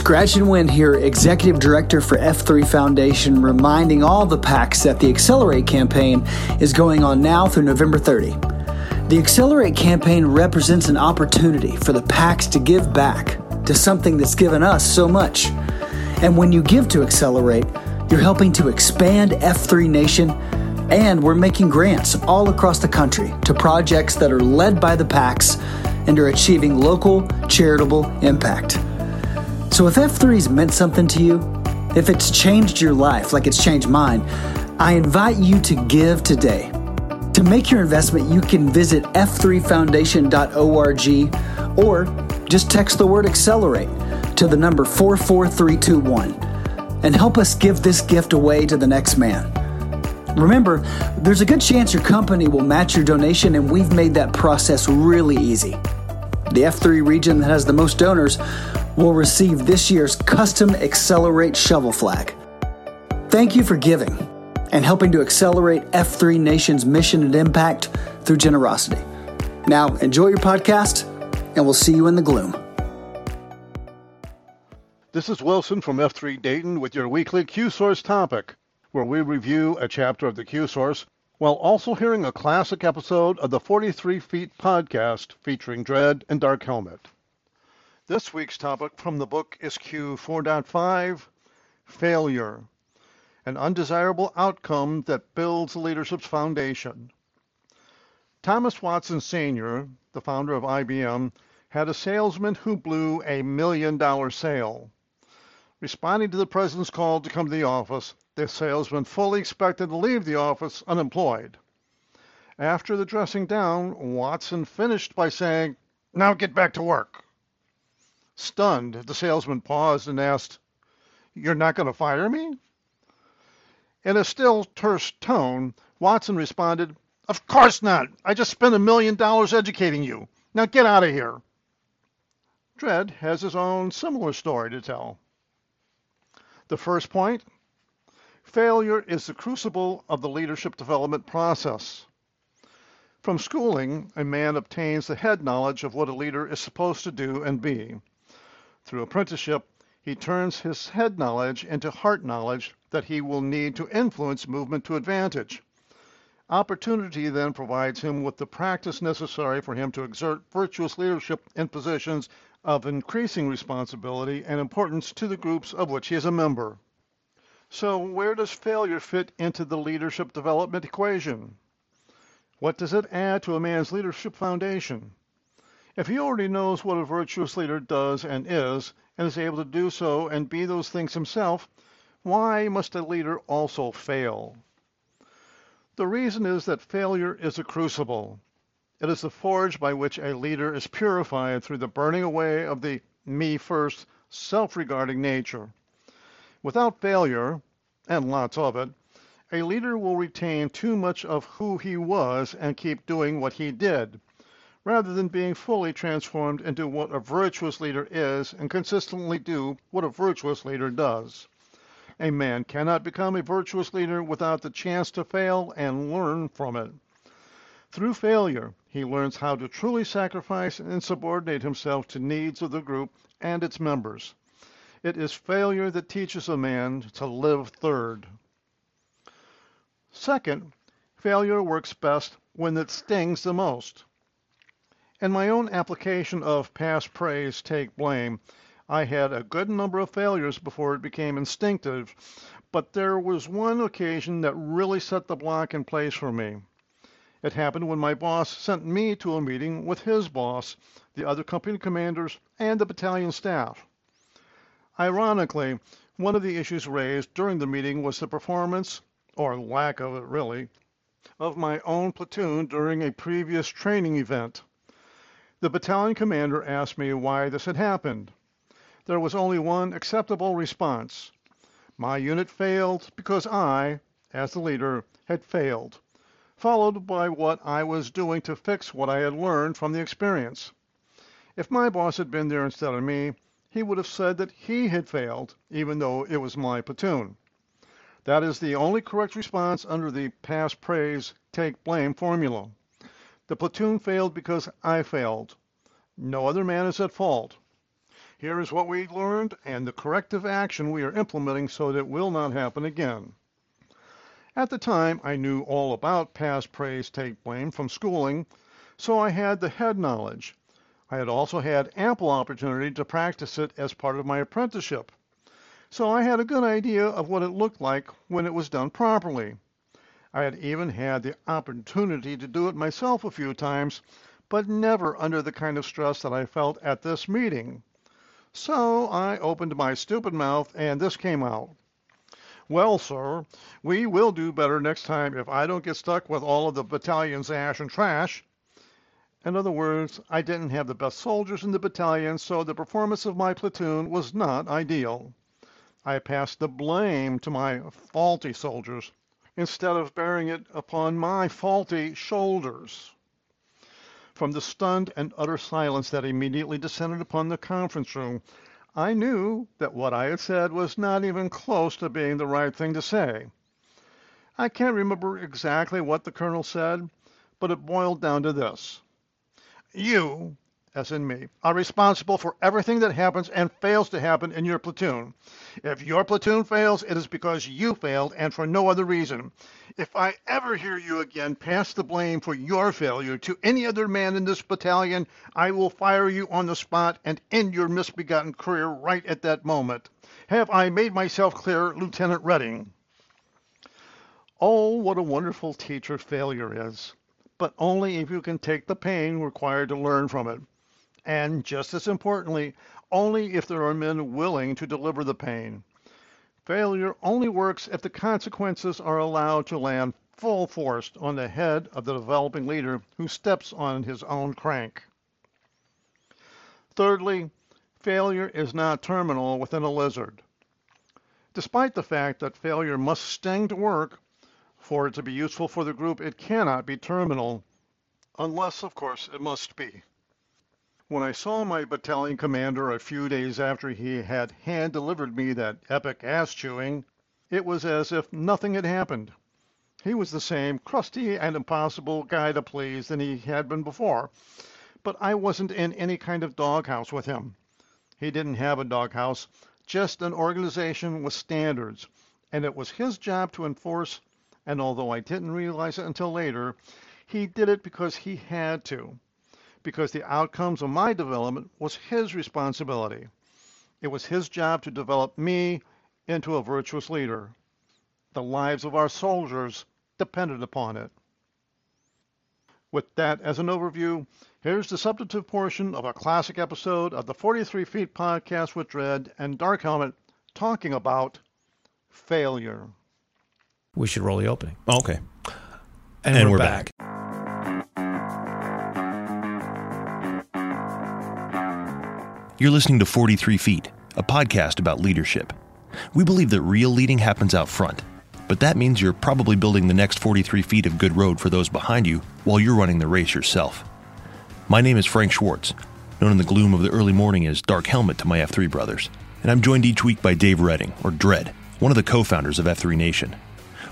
Scratch and Win here, Executive Director for F3 Foundation, reminding all the PAX that the Accelerate campaign is going on now through November 30. The Accelerate campaign represents an opportunity for the PAX to give back to something that's given us so much. And when you give to Accelerate, you're helping to expand F3 Nation, and we're making grants all across the country to projects that are led by the PAX and are achieving local charitable impact. So if F3's meant something to you, if it's changed your life like it's changed mine, I invite you to give today. To make your investment, you can visit f3foundation.org or just text the word accelerate to the number 44321 and help us give this gift away to the next man. Remember, there's a good chance your company will match your donation, and we've made that process really easy. The F3 region that has the most donors will receive this year's custom Accelerate shovel flag. Thank you for giving and helping to accelerate F3 Nation's mission and impact through generosity. Now, enjoy your podcast, and we'll see you in the gloom. This is Wilson from F3 Dayton with your weekly Q Source topic, where we review a chapter of the Q Source while also hearing a classic episode of the 43 Feet podcast featuring Dread and Dark Helmet. This week's topic from the book is Q 4.5 Failure, an undesirable outcome that builds leadership's foundation. Thomas Watson Sr., the founder of IBM, had a salesman who blew a million dollar sale. Responding to the president's call to come to the office, the salesman fully expected to leave the office unemployed. After the dressing down, Watson finished by saying, Now get back to work. Stunned, the salesman paused and asked, You're not going to fire me? In a still, terse tone, Watson responded, Of course not. I just spent a million dollars educating you. Now get out of here. Dread has his own similar story to tell. The first point failure is the crucible of the leadership development process. From schooling, a man obtains the head knowledge of what a leader is supposed to do and be. Through apprenticeship, he turns his head knowledge into heart knowledge that he will need to influence movement to advantage. Opportunity then provides him with the practice necessary for him to exert virtuous leadership in positions of increasing responsibility and importance to the groups of which he is a member. So, where does failure fit into the leadership development equation? What does it add to a man's leadership foundation? If he already knows what a virtuous leader does and is, and is able to do so and be those things himself, why must a leader also fail? The reason is that failure is a crucible. It is the forge by which a leader is purified through the burning away of the me first, self regarding nature. Without failure, and lots of it, a leader will retain too much of who he was and keep doing what he did rather than being fully transformed into what a virtuous leader is and consistently do what a virtuous leader does. A man cannot become a virtuous leader without the chance to fail and learn from it. Through failure, he learns how to truly sacrifice and subordinate himself to needs of the group and its members. It is failure that teaches a man to live third. Second, failure works best when it stings the most. In my own application of "pass praise, take blame," I had a good number of failures before it became instinctive, but there was one occasion that really set the block in place for me. It happened when my boss sent me to a meeting with his boss, the other company commanders, and the battalion staff. Ironically, one of the issues raised during the meeting was the performance, or lack of it really, of my own platoon during a previous training event. The battalion commander asked me why this had happened. There was only one acceptable response. My unit failed because I, as the leader, had failed, followed by what I was doing to fix what I had learned from the experience. If my boss had been there instead of me, he would have said that he had failed, even though it was my platoon. That is the only correct response under the pass praise, take blame formula. The platoon failed because I failed. No other man is at fault. Here is what we learned and the corrective action we are implementing so that it will not happen again. At the time, I knew all about pass, praise, take blame from schooling, so I had the head knowledge. I had also had ample opportunity to practice it as part of my apprenticeship. So I had a good idea of what it looked like when it was done properly. I had even had the opportunity to do it myself a few times, but never under the kind of stress that I felt at this meeting. So I opened my stupid mouth and this came out. Well, sir, we will do better next time if I don't get stuck with all of the battalion's ash and trash. In other words, I didn't have the best soldiers in the battalion, so the performance of my platoon was not ideal. I passed the blame to my faulty soldiers instead of bearing it upon my faulty shoulders. From the stunned and utter silence that immediately descended upon the conference room, I knew that what I had said was not even close to being the right thing to say. I can't remember exactly what the colonel said, but it boiled down to this. You as in me, are responsible for everything that happens and fails to happen in your platoon. If your platoon fails, it is because you failed and for no other reason. If I ever hear you again pass the blame for your failure to any other man in this battalion, I will fire you on the spot and end your misbegotten career right at that moment. Have I made myself clear, Lieutenant Redding? Oh, what a wonderful teacher failure is but only if you can take the pain required to learn from it and just as importantly, only if there are men willing to deliver the pain. Failure only works if the consequences are allowed to land full force on the head of the developing leader who steps on his own crank. Thirdly, failure is not terminal within a lizard. Despite the fact that failure must sting to work, for it to be useful for the group, it cannot be terminal, unless, of course, it must be. When I saw my battalion commander a few days after he had hand delivered me that epic ass chewing, it was as if nothing had happened. He was the same crusty and impossible guy to please than he had been before, but I wasn't in any kind of doghouse with him. He didn't have a doghouse, just an organization with standards, and it was his job to enforce, and although I didn't realize it until later, he did it because he had to because the outcomes of my development was his responsibility. It was his job to develop me into a virtuous leader. The lives of our soldiers depended upon it. With that as an overview, here's the substantive portion of a classic episode of the 43 Feet podcast with Dread and Dark Helmet talking about failure. We should roll the opening. Okay. And, And we're, we're back. You're listening to 43 Feet, a podcast about leadership. We believe that real leading happens out front, but that means you're probably building the next 43 feet of good road for those behind you while you're running the race yourself. My name is Frank Schwartz, known in the gloom of the early morning as Dark Helmet to my F3 brothers, and I'm joined each week by Dave Redding, or Dread, one of the co founders of F3 Nation.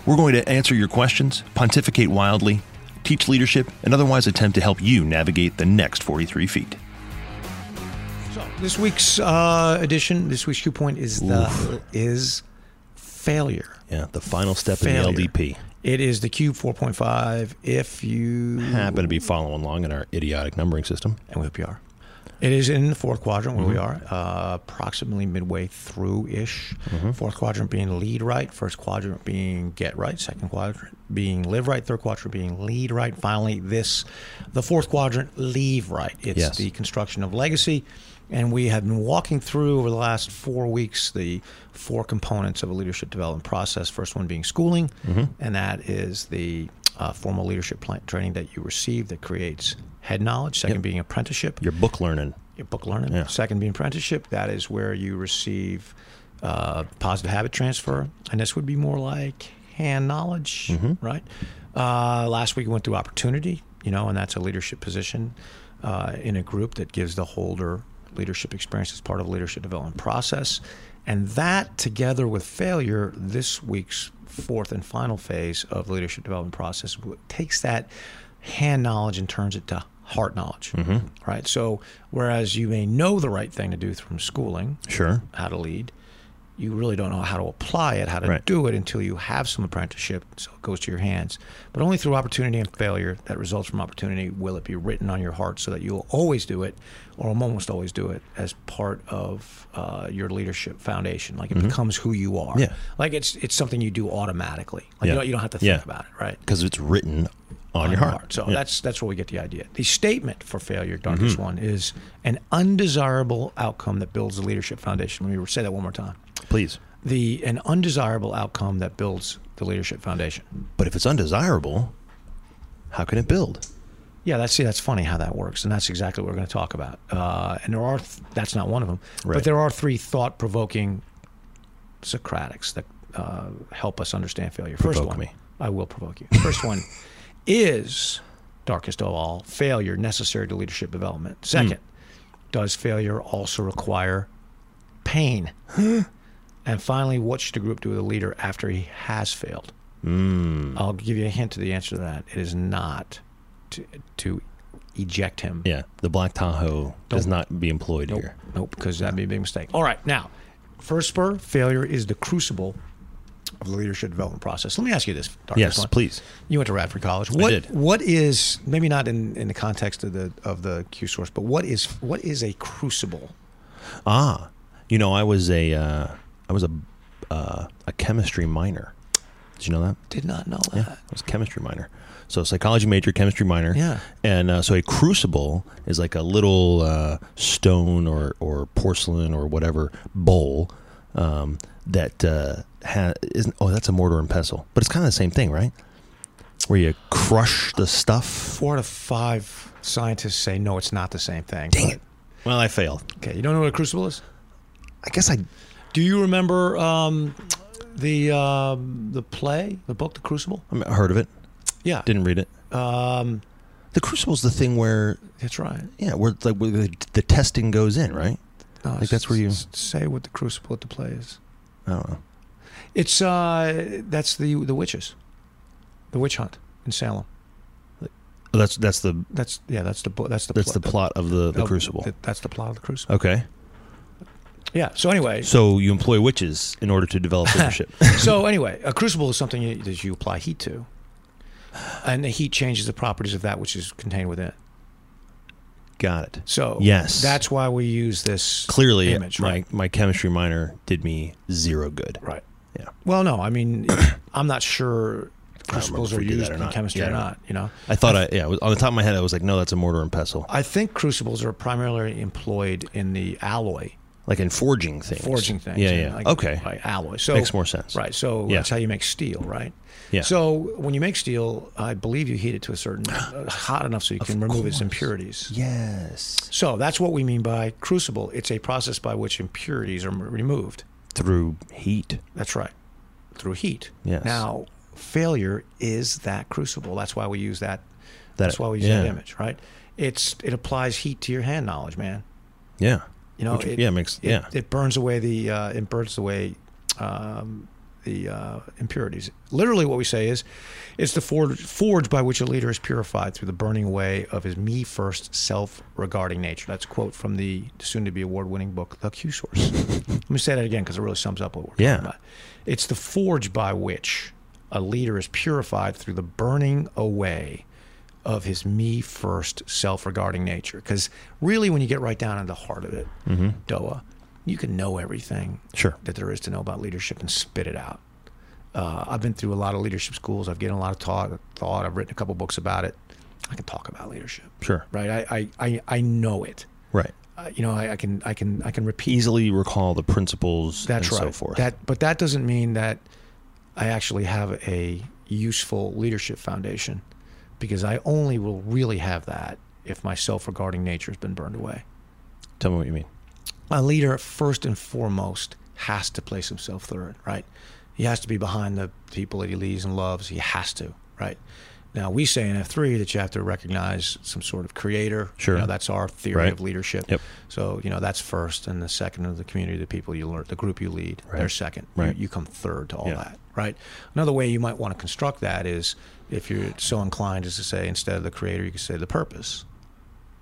We're going to answer your questions, pontificate wildly, teach leadership, and otherwise attempt to help you navigate the next 43 feet. This week's uh, edition, this week's Q point is the is failure. Yeah, the final step Failure. in the LDP. It is the Q 4.5. If you Happen to be following along in our idiotic numbering system. and we hope you are. It is in the fourth quadrant where we mm-hmm. are, uh, approximately midway through ish. Mm-hmm. Fourth quadrant being lead right, first quadrant being get right, second quadrant being live right, third quadrant being lead right. Finally, this, the fourth quadrant, leave right. It's Yes. the construction of legacy. And we have been walking through over the last four weeks the four components of a leadership development process. First one being schooling, mm-hmm. and that is the uh, formal leadership plan- training that you receive that creates head knowledge. Second being apprenticeship Your book learning. your book learning. Yeah. Second being apprenticeship. That is where you receive uh, positive habit transfer, and this would be more like hand knowledge, right? Uh, last week we went through opportunity, you know, and that's a leadership position uh, in a group that gives the holder leadership experience as part of the leadership development process, and that together with failure, this week's fourth and final phase of the leadership development process takes that hand knowledge and turns it to heart knowledge, mm-hmm. right? So whereas you may know the right thing to do from schooling, Sure. how to lead, you really don't know how to apply it, how to Right. do it until you have some apprenticeship, so it goes to your hands. But only through opportunity and failure that results from opportunity will it be written on your heart so that you'll always do it, or almost always do it as part of uh, your leadership foundation. Like it becomes who you are. Mm-hmm. Yeah. Like it's it's something you do automatically. Like Yeah. you, don't, you don't have to think Yeah. about it, right? Because it's written on, your heart. So Yeah. that's that's where we get the idea. The statement for failure, darkest Mm-hmm. one, is an undesirable outcome that builds the leadership foundation. Let me say that one more time. Please. The an undesirable outcome that builds the leadership foundation. But if it's undesirable, how can it build? Yeah, that's see, that's funny how that works, and that's exactly what we're going to talk about. Uh, and there are th- that's not one of them, Right. but there are three thought-provoking Socratics that uh, help us understand failure. First one, me. I will provoke you. First one is darkest of all failure necessary to leadership development. Second, does failure also require pain? and finally, what should a group do with a leader after he has failed? I'll give you a hint to the answer to that. It is not to, to eject him. Yeah. The Black Tahoe does not be employed Nope. here. Nope, because that'd be a big mistake. All right, now, first spur, failure is the crucible of the leadership development process. Let me ask you this, Darkest Yes, please. You went to Radford College. What did. what is maybe not in, in the context of the of the Q source, but what is what is a crucible? Ah, you know, I was a uh, I was a uh, a chemistry minor. Did you know that? Did not know that. Yeah, I was a chemistry minor. So psychology major, chemistry minor. Yeah. And uh, so a crucible is like a little uh, stone or or porcelain or whatever bowl um, that uh, ha- isn't. Oh, that's a mortar and pestle, but it's kind of the same thing, right? Where you crush the stuff. Four out of five scientists say no, it's not the same thing. Dang it. Well, I failed. Okay, you don't know what a crucible is? I guess I. Do you remember um, the um, the play, the book, The Crucible? I mean, I heard of it. Yeah, Didn't read it. um, The crucible's the thing where that's right. Yeah, where like where the, the testing goes in, right? No, Like, that's where you- say what the crucible at the play is. I don't know. It's uh, that's the the witches, the witch hunt in Salem. Oh, that's that's the That's yeah, that's the that's the that's pl- the plot of the, the of- crucible. th- that's the plot of the crucible. Okay, Yeah. So anyway, so you employ witches in order to develop leadership. so anyway, a crucible is something you, that you apply heat to, and the heat changes the properties of that which is contained within. Got it. So Yes. that's why we use this Clearly, image, my right? my chemistry minor did me zero good. Right. Yeah, Well, no, I mean, I'm not sure crucibles are used in chemistry Yeah, or don't. You know, I thought I yeah on the top of my head I was like no that's a mortar and pestle I think crucibles are primarily employed in the alloy like in forging things. forging things. Yeah, yeah. like- okay, Like alloy. So makes more sense. Right. So Yeah. that's how you make steel, right? Yeah. So when you make steel, I believe you heat it to a certain uh, hot enough so you can remove its impurities. yes, So that's what we mean by crucible. It's a process by which impurities are removed. through heat. That's right. Through heat. Yes. Now, failure is that crucible. That's why we use that. That- that's why we use yeah. that image, right? It's it applies heat to your hand knowledge, man. Yeah, You know, Which- it, yeah, makes it, yeah. it burns away the uh, it burns away um, the uh, impurities. Literally, what we say is, it's the forge, forge by which a leader is purified through the burning away of his me first, self-regarding nature. That's a quote from the soon-to-be award-winning book, The Q Source. Let me say that again because it really sums up what we're Yeah. talking about. It's the forge by which a leader is purified through the burning away of his me first self regarding nature. Because really, when you get right down to the heart of it, Doa, you can know everything Mm-hmm. Sure. that there is to know about leadership and spit it out. Uh, I've been through a lot of leadership schools. I've given a lot of thought. thought. I've written a couple books about it. I can talk about leadership, Sure, right? I I, I, I know it. right. Uh, you know, I, I can I can I can repeat Easily recall the principles that's and right. so forth. That, but that doesn't mean that I actually have a useful leadership foundation, because I only will really have that if my self-regarding nature has been burned away. Tell me what you mean. A leader, first and foremost, has to place himself third, right? He has to be behind the people that he leads and loves. He has to, right? Now we say in F three that you have to recognize some sort of creator. Sure. You know, that's our theory Right. of leadership. Yep. So you know that's first, and the second of the community, the people you learn, the group you lead, Right. they're second. You- Right. You, come third to all Yeah. that, right? Another way you might want to construct that is if you're so inclined as to say instead of the creator, you could say the purpose.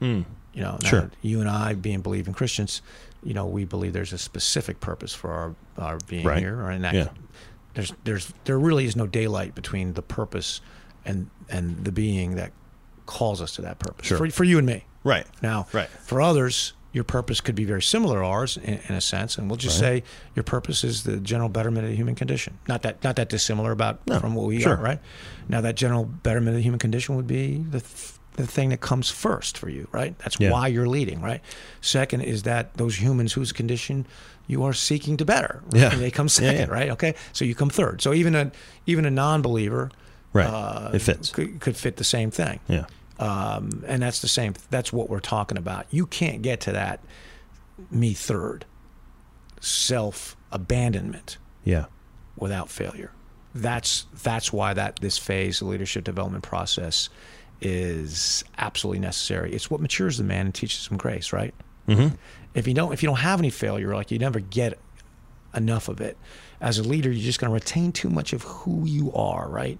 Hmm. You know, Sure. you and I, being believing Christians, you know, we believe there's a specific purpose for our, our being Right. here, that Yeah. there's there's there really is no daylight between the purpose and and the being that calls us to that purpose. Sure. For for you and me. Right. Now, Right. for others, your purpose could be very similar to ours in, in a sense, and we'll just say your purpose is the general betterment of the human condition. Not that not that dissimilar about No, from what we sure. are, right? Now, that general betterment of the human condition would be the th- the thing that comes first for you, right? That's Yeah. why you're leading, right? Second is that those humans whose condition you are seeking to better, Yeah. they come Yeah, second, yeah. right? Okay, so you come third. So even a even a non-believer, Right. uh, it fits. could, could fit the same thing Yeah. um, and that's the same. That's what we're talking about. You can't get to that me third self abandonment Yeah. without failure. That's that's why that this phase of leadership development process is absolutely necessary. It's what matures the man and teaches him grace, right? Mm-hmm. If you don't if you don't have any failure, like you never get enough of it. As a leader, you're just going to retain too much of who you are, right?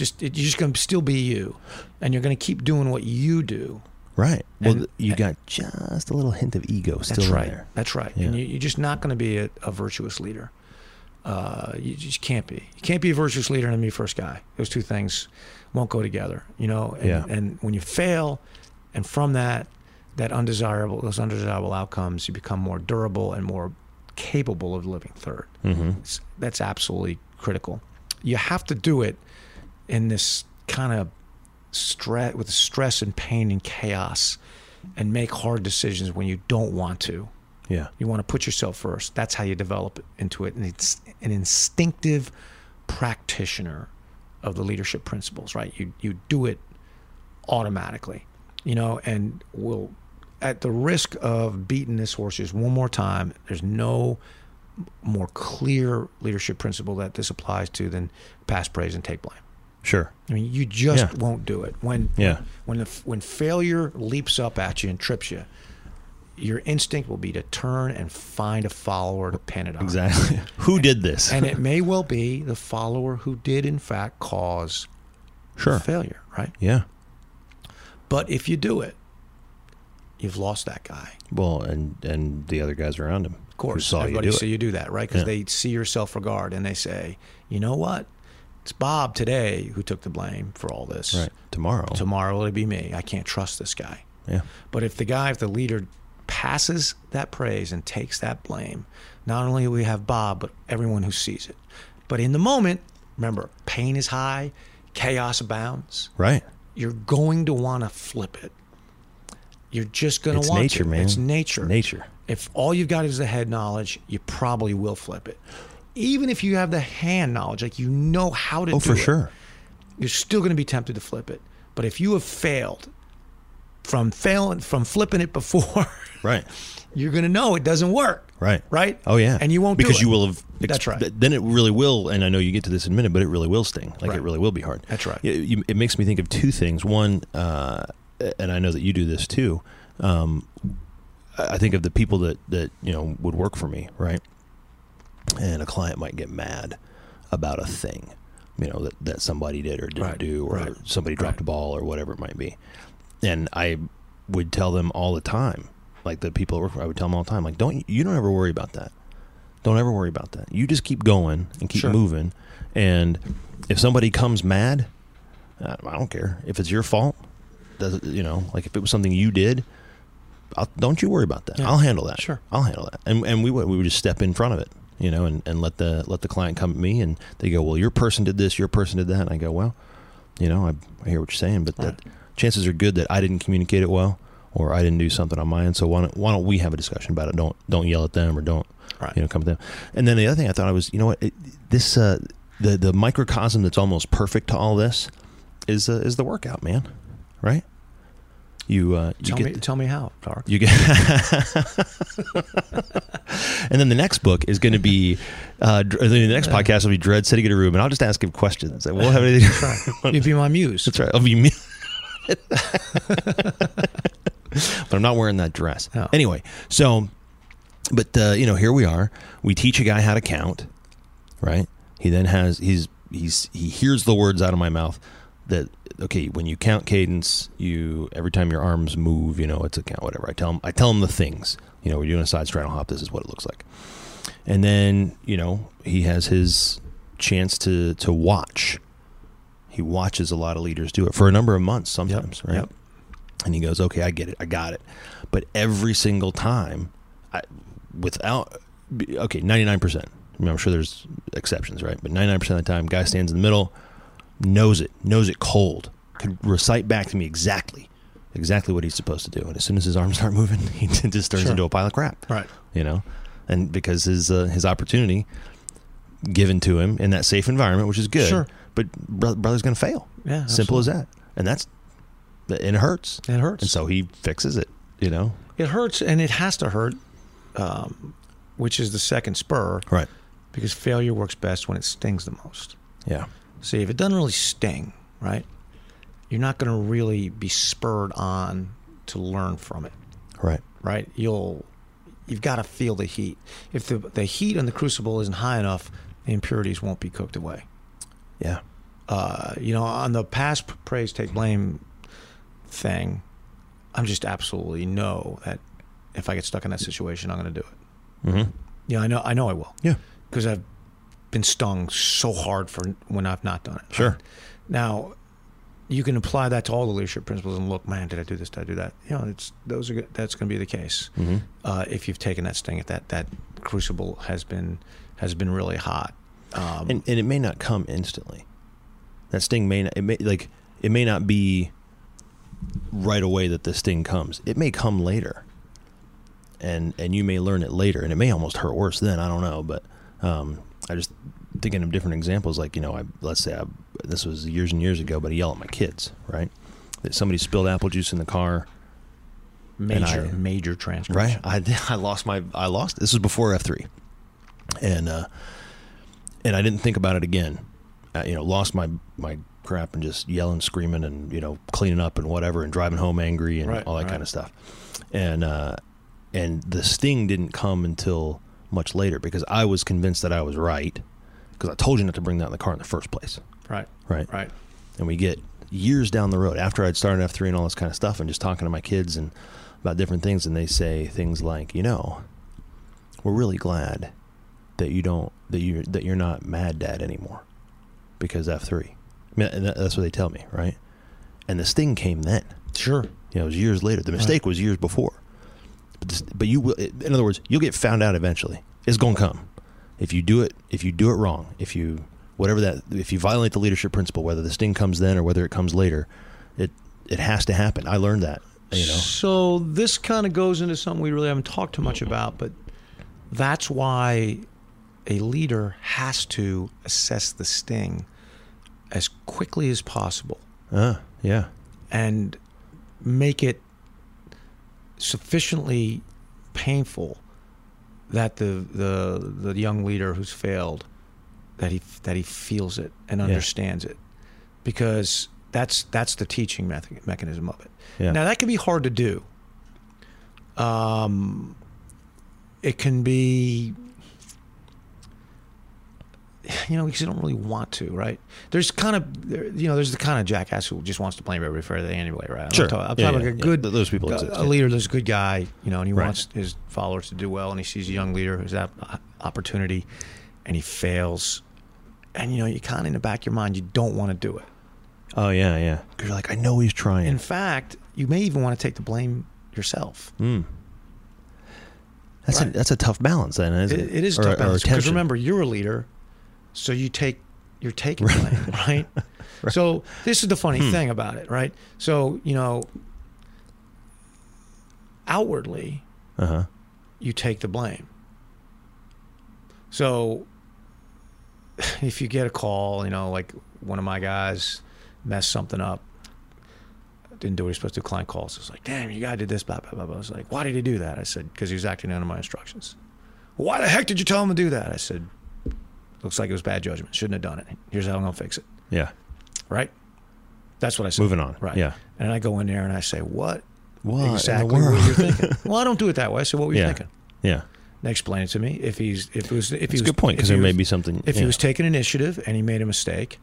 Just you're just going to still be you, and you're going to keep doing what you do. Right. Well, And- you got just a little hint of ego still That's right. there. That's right. Yeah. And you, you're just not going to be a, a virtuous leader. Uh, you just can't be. You can't be a virtuous leader and a me first guy. Those two things won't go together. You know. And, Yeah. and when you fail, and from that, that undesirable, those undesirable outcomes, you become more durable and more capable of living third. Mm-hmm. That's absolutely critical. You have to do it in this kind of stress with stress and pain and chaos and make hard decisions when you don't want to. Yeah. You want to put yourself first. That's how you develop into it. And it's an instinctive practitioner of the leadership principles, right? You you do it automatically, you know, and we'll at the risk of beating this horse just one more time, there's no more clear leadership principle that this applies to than pass praise and take blame. Sure. I mean, you just Yeah. won't do it. When Yeah. when the, when failure leaps up at you and trips you, your instinct will be to turn and find a follower to pin it on. Exactly. Who did this? And it may well be the follower who did in fact cause sure. failure, right? Yeah. But if you do it, you've lost that guy. Well, and and the other guys around him, Of course, you everybody do see it. you do that, right? Because Yeah. they see your self-regard and they say, you know what? It's Bob today who took the blame for all this. Right. Tomorrow. Tomorrow it'll be me. I can't trust this guy. Yeah. But if the guy, if the leader passes that praise and takes that blame, not only will we have Bob, but everyone who sees it. But in the moment, remember, pain is high, chaos abounds. Right. You're going to want to flip it. You're just going to want nature, to. man. It's nature. Nature. If all you've got is the head knowledge, you probably will flip it. Even if you have the hand knowledge, like you know how to Oh, do for it, sure. you're still going to be tempted to flip it. But if you have failed from failing from flipping it before, Right. you're going to know it doesn't work. Right. Right? Oh yeah. And you won't do because it. you will have. That's right. Then it really will, and I know you get to this in a minute, but it really will sting. Like Right. it really will be hard. That's right. You, it makes me think of two things. One, uh, and I know that you do this too. Um, I I think of the people that that you know would work for me, right? And a client might get mad about a thing, you know, that, that somebody did or didn't Right, do, or right, somebody dropped right. a ball or whatever it might be. And I would tell them all the time, like the people that work for, I would tell them all the time, like, don't you don't ever worry about that. Don't ever worry about that. You just keep going and keep Sure. moving. And if somebody comes mad, uh, I don't care if it's your fault. Does it, you know, like if it was something you did, I'll, don't you worry about that. Yeah. I'll handle that. Sure. I'll handle that. And and we would we would just step in front of it, you know, and, and let the let the client come at me, and they go, well, your person did this, your person did that, and I go, well, you know, I, I hear what you're saying, but that chances are good that I didn't communicate it well, or I didn't do something on my end. So why don't why don't we have a discussion about it? Don't don't yell at them or don't Right. you know come at them. And then the other thing I thought I was, you know what, it, this uh, the the microcosm that's almost perfect to all this is uh, is the workout, man. Right? You uh, you Tell get me, tell me how, Tark. you get, and then the next book is going to be, uh, the next podcast will be Dread sitting in a room, and I'll just ask him questions. We'll have anything. You'd be my muse. That's right. I'll be me. but I'm not wearing that dress. No. Anyway, so, but uh, you know, here we are. We teach a guy how to count, right? He then has he's he's he hears the words out of my mouth. That okay when you count cadence you every time your arms move you know it's a count whatever. I tell them i tell them the things. You know we're doing a side straddle hop this is what it looks like. And then you know he has his chance to to watch. He watches a lot of leaders do it for a number of months sometimes right? Yep. and he goes okay i get it. I got it. But every single time I, without okay 99% I mean, i'm sure there's exceptions right? But 99% of the time guy stands in the middle knows it, knows it cold, could recite back to me exactly, exactly what he's supposed to do. And as soon as his arms start moving, he just turns Sure. into a pile of crap. Right. You know, and because his uh, his opportunity given to him in that safe environment, which is good, Sure. but bro- brother's going to fail. Yeah, simple as that. And that's and it hurts. It hurts. And so he fixes it. You know, It hurts, and it has to hurt, um, which is the second spur, right? because failure works best when it stings the most. Yeah. See, if it doesn't really sting, right, you're not going to really be spurred on to learn from it, Right. right? You'll, you've got to feel the heat. If the the heat in the crucible isn't high enough, the impurities won't be cooked away. Yeah. uh, you know, on the pass praise take blame thing, I'm just absolutely know that if I get stuck in that situation, I'm going to do it. Mm-hmm. Yeah, I know, I know I will Yeah. because I've been stung so hard for when I've not done it. Sure. Now, you can apply that to all the leadership principles and look, man, did I do this? Did I do that? You know, it's those are good- that's going to be the case Mm-hmm. uh, if you've taken that sting. If that that crucible has been has been really hot. Um, and, and it may not come instantly. That sting may not. It may like it may not be right away that the sting comes. It may come later, and and you may learn it later, and it may almost hurt worse then. I don't know, but um, I just thinking of different examples. Like you know, I let's say I, this was years and years ago, but I yell at my kids, right? That somebody spilled apple juice in the car, major I- major transgression. right? I I lost my I lost. This was before F three, and uh, and I didn't think about it again. Uh, you know, lost my my crap and just yelling, screaming, and you know, cleaning up and whatever, and driving home angry and Right, all that right. kind of stuff. And uh, and the sting didn't come until much later because I was convinced that I was right because I told you not to bring that in the car in the first place, Right. right? Right. and we get years down the road after I'd started F3 and all this kind of stuff and just talking to my kids and about different things and they say things like, you know, we're really glad that you don't that you that you're not mad dad anymore because F3. I mean, that's what they tell me, right? And the sting came then. Sure. You know, it was years later. The mistake was years before. But this, but you will in other words, you'll get found out eventually. It's going to come. If you do it if you do it wrong, if you whatever that if you violate the leadership principle, whether the sting comes then or whether it comes later, it it has to happen. I learned that, you know. So this kind of goes into something we really haven't talked too much about, but that's why a leader has to assess the sting as quickly as possible Uh, yeah. and make it sufficiently painful that the the the young leader who's failed that he that he feels it and understands it because that's that's the teaching method, mechanism of it. Yeah. Now that can be hard to do. Um, it can be, you know, because you don't really want to, right? There's kind of, you know, there's the kind of jackass who just wants to blame everybody for everything anyway, right? I'm Sure. talking, I'm Yeah, talking yeah, like a good, Th- those people a, exist, a leader there's a good guy, you know, and he Right. wants his followers to do well, and he sees a young leader who's that opportunity, and he fails, and you know, you kind of in the back of your mind, you don't want to do it. Oh yeah, yeah. Because you're like, I know he's trying. In fact, you may even want to take the blame yourself. Mm. That's a that's a tough balance, then, isn't It, it? it is Or- tough balance because remember you're a leader, so you take you're taking blame, right? So this is the funny Hmm. thing about it, right? So you know, outwardly Uh-huh. you take the blame. So if you get a call, you know, like one of my guys messed something up, didn't do what he's supposed to, do, client calls. It's like, damn, your guy did this, blah, blah, blah, blah. I was like, why did he do that? I said, because he was acting under my instructions. Why the heck did you tell him to do that? I said, looks like it was bad judgment. Shouldn't have done it. Here's how I'm going to fix it. Yeah. Right? That's what I said. Moving on. Right. Yeah. And I go in there and I say, what What exactly were world? you thinking? well, I don't do it that way. I said, what were you Yeah. thinking? Yeah. And explain it to me. If he's if it was if he was a good point because he there may be something. if yeah. he was taking initiative and he made a mistake,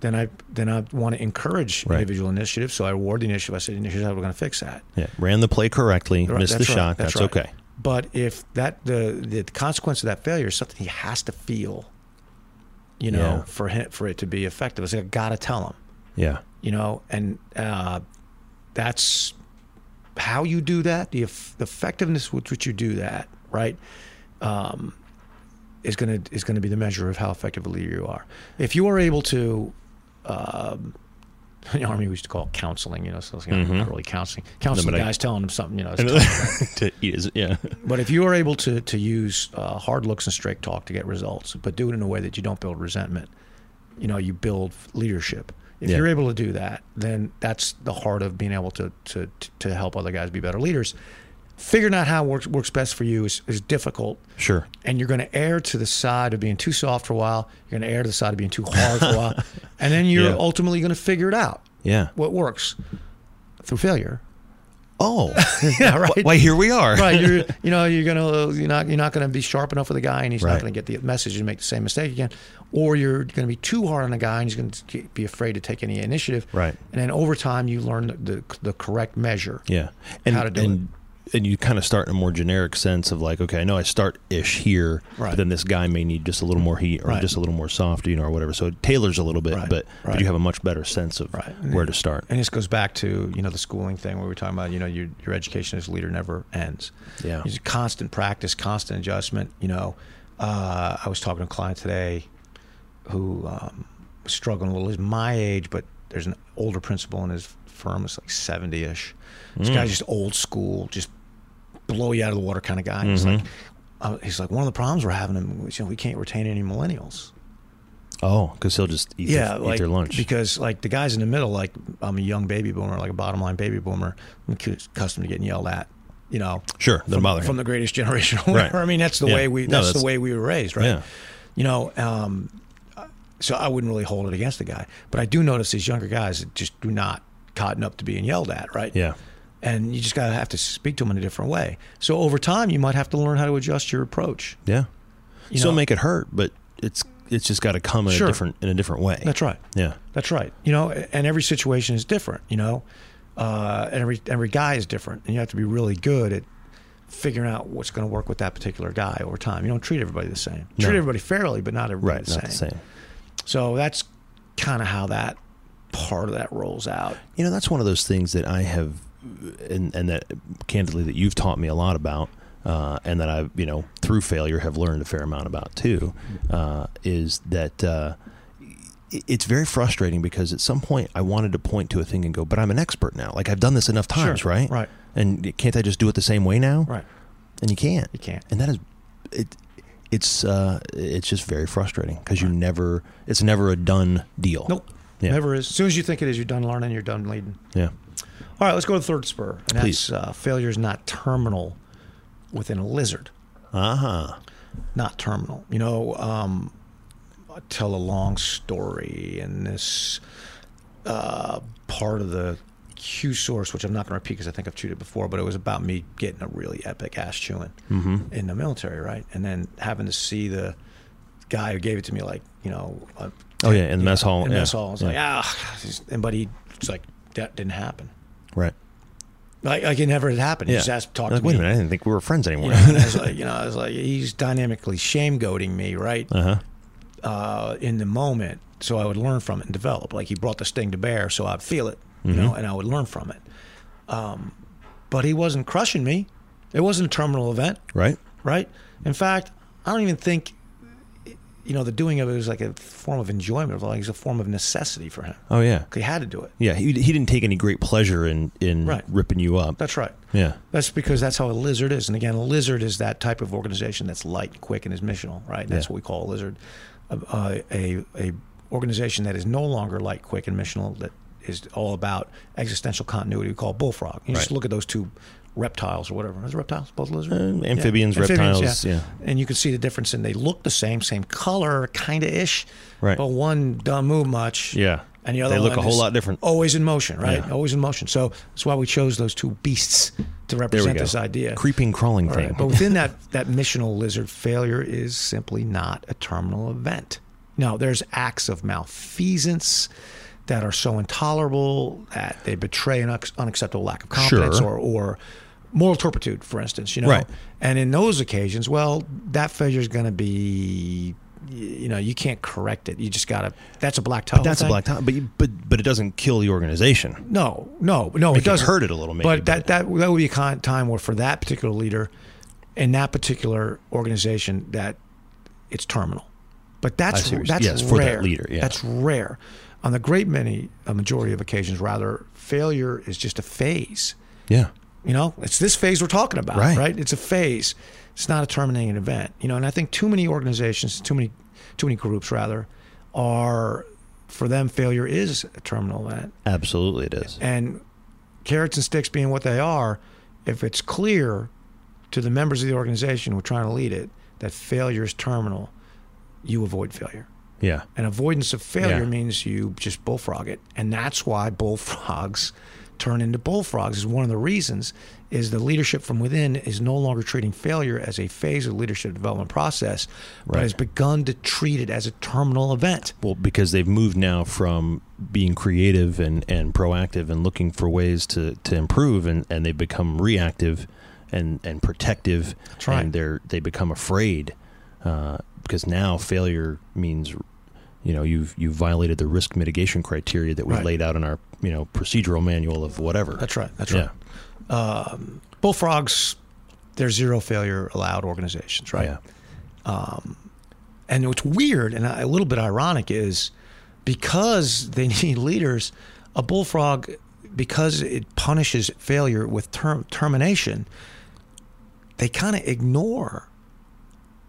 then I then I want to encourage Right. individual initiative. So I reward the initiative. I said, here's how we're going to fix that. Yeah, ran the play correctly, Right, missed the right, shot. That's, right. okay. But if that the the consequence of that failure is something he has to feel, you know, Yeah. for him for it to be effective, it's like I gotta tell him, Yeah, you know, and uh, that's how you do that. The, eff- the effectiveness with which you do that, right, um, is gonna is gonna be the measure of how effective a leader you are. If you are able to. Um, the army, we used to call it counseling, you know, so it's you know, not really counseling. Counseling I- guys telling them something, you know. To yeah. but if you are able to to use uh, hard looks and straight talk to get results, but do it in a way that you don't build resentment, you know, you build leadership. If Yeah. you're able to do that, then that's the heart of being able to to to help other guys be better leaders. Figuring out how it works works best for you is, is difficult, Sure. and you're going to err to the side of being too soft for a while. You're going to err to the side of being too hard for a while, and then you're Yeah. ultimately going to figure it out Yeah. what works through failure. Oh, Yeah, right. why here we are. right you're you know you're gonna you're not you're not gonna be sharp enough with a guy and he's Right. not gonna get the message and make the same mistake again or you're gonna be too hard on a guy and he's gonna be afraid to take any initiative Right. and then over time you learn the the, the correct measure Yeah, and How to do and, and you kind of start in a more generic sense of like, okay, I know I start ish here, Right. but then this guy may need just a little more heat or Right. just a little more soft, you know, or whatever. So it tailors a little bit, Right. but but you have a much better sense of Right. where to start. and this goes back to you know the schooling thing where we were talking about you know your your education as a leader never ends Yeah. it's constant practice constant adjustment you know uh, I was talking to a client today who um, was struggling a little he's my age but there's an older principal in his firm it's like 70ish this Mm. guy's just old school just blow you out of the water kind of guy he's Mm-hmm. like uh, he's like one of the problems we're having is, you know, we can't retain any millennials Oh, because he'll just eat, yeah, their, like eat their lunch. because like the guys in the middle, like I'm a young baby boomer, like a bottom line baby boomer, I'm accustomed to getting yelled at, you know, Sure, from, bother from the greatest generation. Right. I mean, that's the Yeah. way we No, that's, that's- the way we were raised, right? Yeah. You know, um, so I wouldn't really hold it against the guy, but I do notice these younger guys that just do not cotton up to being yelled at, right? Yeah. And you just gotta have to speak to them in a different way. So over time, you might have to learn how to adjust your approach. yeah, You still know? make it hurt, but it's it's just got to come in Sure. a different in a different way. That's right. Yeah, That's right. You know, and every situation is different. You know, uh, and every every guy is different, and you have to be really good at figuring out what's going to work with that particular guy over time. You don't treat everybody the same. No. Treat everybody fairly, but not everybody right. the, Not same. the same. So that's kind of how that part of that rolls out. You know, that's one of those things that I have, and, and that candidly that you've taught me a lot about, uh, and that I've, you know, through failure have learned a fair amount about too, uh, is that uh, it's very frustrating because at some point I wanted to point to a thing and go, but I'm an expert now. Like I've done this enough times, Sure, right? right. And can't I just do it the same way now? Right. And you can't. You can't. And that is, it. It's uh, it's just very frustrating because you never, it's never a done deal. Nope. Yeah. Never is. As soon as you think it is, you're done learning. You're done leading. Yeah. All right, let's go to the third spur. And Please. that's uh, failure is not terminal within a lizard. Uh huh. not terminal. You know, um, I tell a long story in this uh, part of the Q source, which I'm not going to repeat because I think I've chewed it before, but it was about me getting a really epic ass chewing in the military, right? And then having to see the guy who gave it to me, like, you know, uh, Oh, yeah, in the mess hall, In yeah, mess hall. I was yeah. like, ah, and but he was like, that didn't happen. Right. Like, like it never had happened. He Yeah. just asked, talk Like, to Wait me. a minute, I didn't think we were friends anymore. You know, I was like, you know, I was like, he's dynamically shame goading me, right? uh huh. uh, in the moment, so I would learn from it and develop. Like he brought the sting to bear, so I'd feel it, you know, and I would learn from it. Um, but he wasn't crushing me. It wasn't a terminal event, Right. right? In fact, I don't even think, you know, the doing of it was like a form of enjoyment, like it's a form of necessity for him. Oh yeah. He had to do it. Yeah. He, he didn't take any great pleasure in in Right. ripping you up. That's right. yeah. That's because that's how a lizard is. And again, a lizard is that type of organization that's light, quick, and is missional, right? That's Yeah. what we call a lizard. A, a, a organization that is no longer light, quick, and missional, that is all about existential continuity, we call bullfrog. You just look at those two reptiles or whatever. Is reptiles? Both lizards? Uh, amphibians, reptiles, yeah. And you can see the difference in they look the same, same color, kind of ish. Right. But one don't move much. Yeah. And the other They look one a whole lot different. Always in motion, right? Yeah. Always in motion. So that's why we chose those two beasts to represent this idea. Creeping, crawling thing. But within that that missional lizard, failure is simply not a terminal event. No, there's acts of malfeasance that are so intolerable that they betray an unacceptable lack of confidence Sure. or, or moral turpitude, for instance. You know, Right. and in those occasions, well, that failure is going to be, you know, you can't correct it. You just got to. That's a black Tahoe. That's a black tie, but you, but but it doesn't kill the organization. No, no, no. It It doesn't hurt it a little, maybe, But that that that would be a kind time where for that particular leader, in that particular organization, that it's terminal. But that's I see what you're- that's yes, for that rare. leader, yeah. That's rare. On the great many, a majority of occasions, rather, failure is just a phase. Yeah. You know, it's this phase we're talking about, Right. right? It's a phase. It's not a terminating event. You know, and I think too many organizations, too many, too many groups, rather, are for them failure is a terminal event. Absolutely, it is. And carrots and sticks being what they are, if it's clear to the members of the organization who are trying to lead it that failure is terminal, you avoid failure. Yeah. And avoidance of failure Yeah. means you just bullfrog it. And that's why bullfrogs turn into bullfrogs is one of the reasons is the leadership from within is no longer treating failure as a phase of leadership development process, but Right. has begun to treat it as a terminal event. Well, because they've moved now from being creative and, and proactive and looking for ways to, to improve, and, and they've become reactive and, and protective. Right. And they're they become afraid uh, because now failure means, you know, you've you've violated the risk mitigation criteria that we Right. laid out in our you know procedural manual of whatever. That's right. That's yeah. right. Um, bullfrogs, they're zero failure allowed organizations, right? Yeah. And what's weird and a little bit ironic is because they need leaders, a bullfrog, because it punishes failure with term, termination, they kind of ignore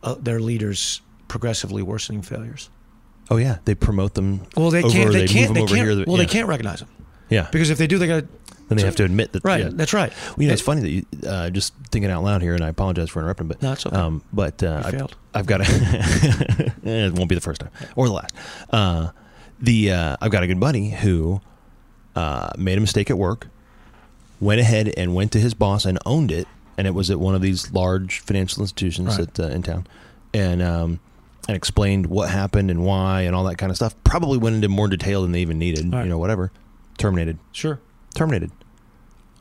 uh, their leaders' progressively worsening failures. Oh yeah, they promote them. Well, they can't. or They, can't. They can't. here. well, yeah. they can't recognize them Yeah, because if they do, they got. then they have to admit that. Right. yeah. That's right. Well, you know, it's funny that you uh, just thinking out loud here, and I apologize for interrupting, but No, it's okay. um, but uh, You I, failed. I've got a. it won't be the first time or the last. Uh, the uh, I've got a good buddy who uh, made a mistake at work, went ahead and went to his boss and owned it, and it was at one of these large financial institutions Right. at, uh, in town, and um, and explained what happened and why and all that kind of stuff. Probably went into more detail than they even needed. Right. You know, whatever. Terminated. Sure. Terminated.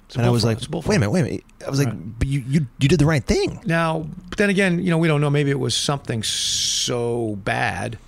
It's And I was like, It's a bullfrog. wait a minute, wait a minute. I was like, Right. you, you you did the right thing. Now, but then again, you know, we don't know. Maybe it was something so bad,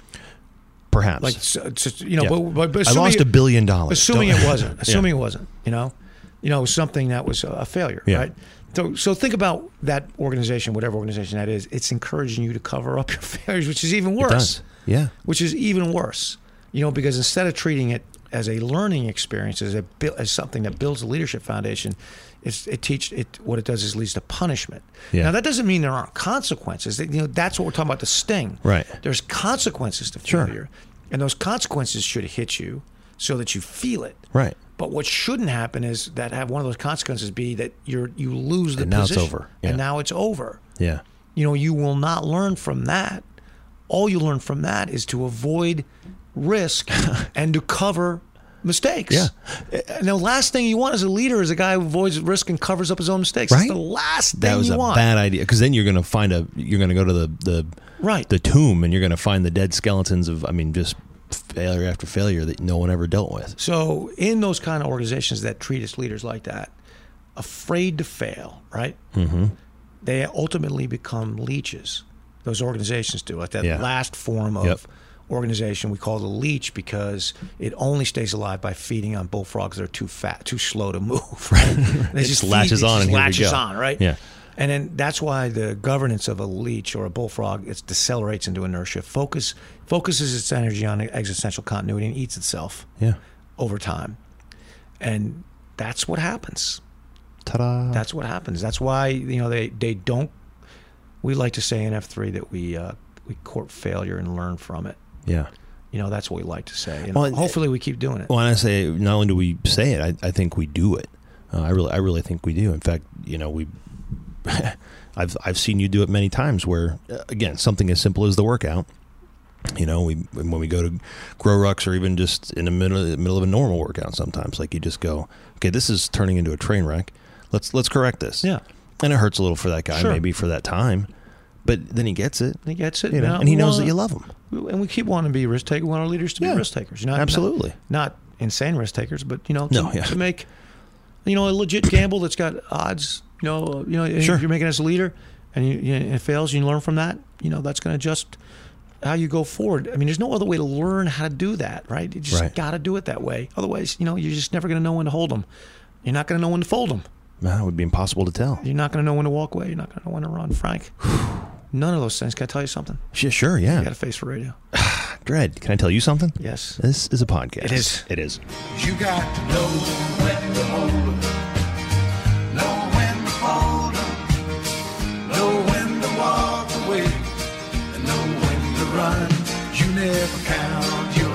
Perhaps. like so- just, you know. Yeah. But, but, but I lost a billion dollars. Assuming Don't- it wasn't. Yeah. Assuming it wasn't. You know, you know, something that was a failure, Yeah. right? So, so think about that organization, whatever organization that is. It's encouraging you to cover up your failures, which is even It worse. does. Yeah. Which is even worse. You know, because instead of treating it as a learning experience, as a as something that builds a leadership foundation, it's, it teach it. What it does is leads to punishment. Yeah. Now that doesn't mean there aren't consequences. You know, that's what we're talking about. The sting. Right. There's consequences to Sure. failure, and those consequences should hit you so that you feel it. Right. But what shouldn't happen is that have one of those consequences be that you're you lose the And now it's position. over. Yeah. and now it's over. Yeah. You know, you will not learn from that. All you learn from that is to avoid risk and to cover mistakes. Yeah. Eh, and the last thing you want as a leader is a guy who avoids risk and covers up his own mistakes. Right. That's the last thing That was a want. bad idea because then you're going to find a you're going to go to the the Right. the tomb and you're going to find the dead skeletons of I mean just failure after failure that no one ever dealt with. So, in those kind of organizations that treat its leaders like that, afraid to fail, right? Mm-hmm. They ultimately become leeches. Those organizations do. Like that Yeah. last form of Yep. organization we call it a leech because it only stays alive by feeding on bullfrogs that are too fat, too slow to move. Right? It just latches on and here we latches on, right? Yeah. And then that's why the governance of a leech or a bullfrog it decelerates into inertia. Focus focuses its energy on existential continuity and eats itself Yeah. over time. And that's what happens. Ta-da. That's what happens. That's why you know they they don't. We like to say in F three that we uh, we court failure and learn from it. yeah. You know that's what we like to say, and Well, hopefully we keep doing it. Well, and I say not only do we say it, I, I think we do it. Uh, I really, I really think we do. In fact, you know, we, I've, I've seen you do it many times. Where uh, again, something as simple as the workout. You know, we when we go to GrowRucks or even just in the middle middle of a normal workout, sometimes like you just go, okay, this is turning into a train wreck. Let's let's correct this. Yeah. and it hurts a little for that guy, Sure. maybe for that time, but then he gets it. He gets it, you know, and he knows that wanna- you love him. and we keep wanting to be risk takers. We want our leaders to be risk takers. Not, absolutely. Not, not insane risk takers, but you know, to, No, yeah. to make you know a legit gamble that's got odds. You know, you know, if Sure. you're making as a leader, and you, you and it fails, you learn from that. You know, that's going to adjust how you go forward. I mean, there's no other way to learn how to do that, right? You just Right. got to do it that way. Otherwise, you know, you're just never going to know when to hold them. You're not going to know when to fold them. That would be impossible to tell. You're not going to know when to walk away. You're not going to know when to run, Frank. None of those things. Can I tell you something? Sure, yeah. You yeah. got a face for radio. Dredd, can I tell you something? Yes. This is a podcast. It is. It is. You got to never count your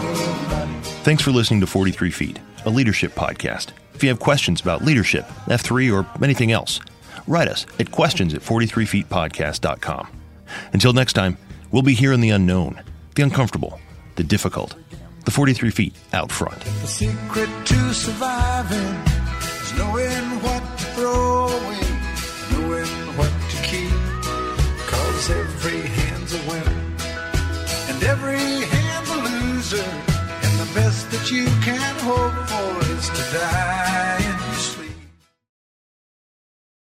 money. Thanks for listening to 43 Feet, a leadership podcast. If you have questions about leadership, F3, or anything else, write us at questions at 43feetpodcast.com. Until next time, we'll be here in the unknown, the uncomfortable, the difficult, the 43 feet out front. The secret to surviving is knowing what to throw away, knowing what to keep. Cause every hand's a winner, and every hand's a loser. And the best that you can hope for is to die.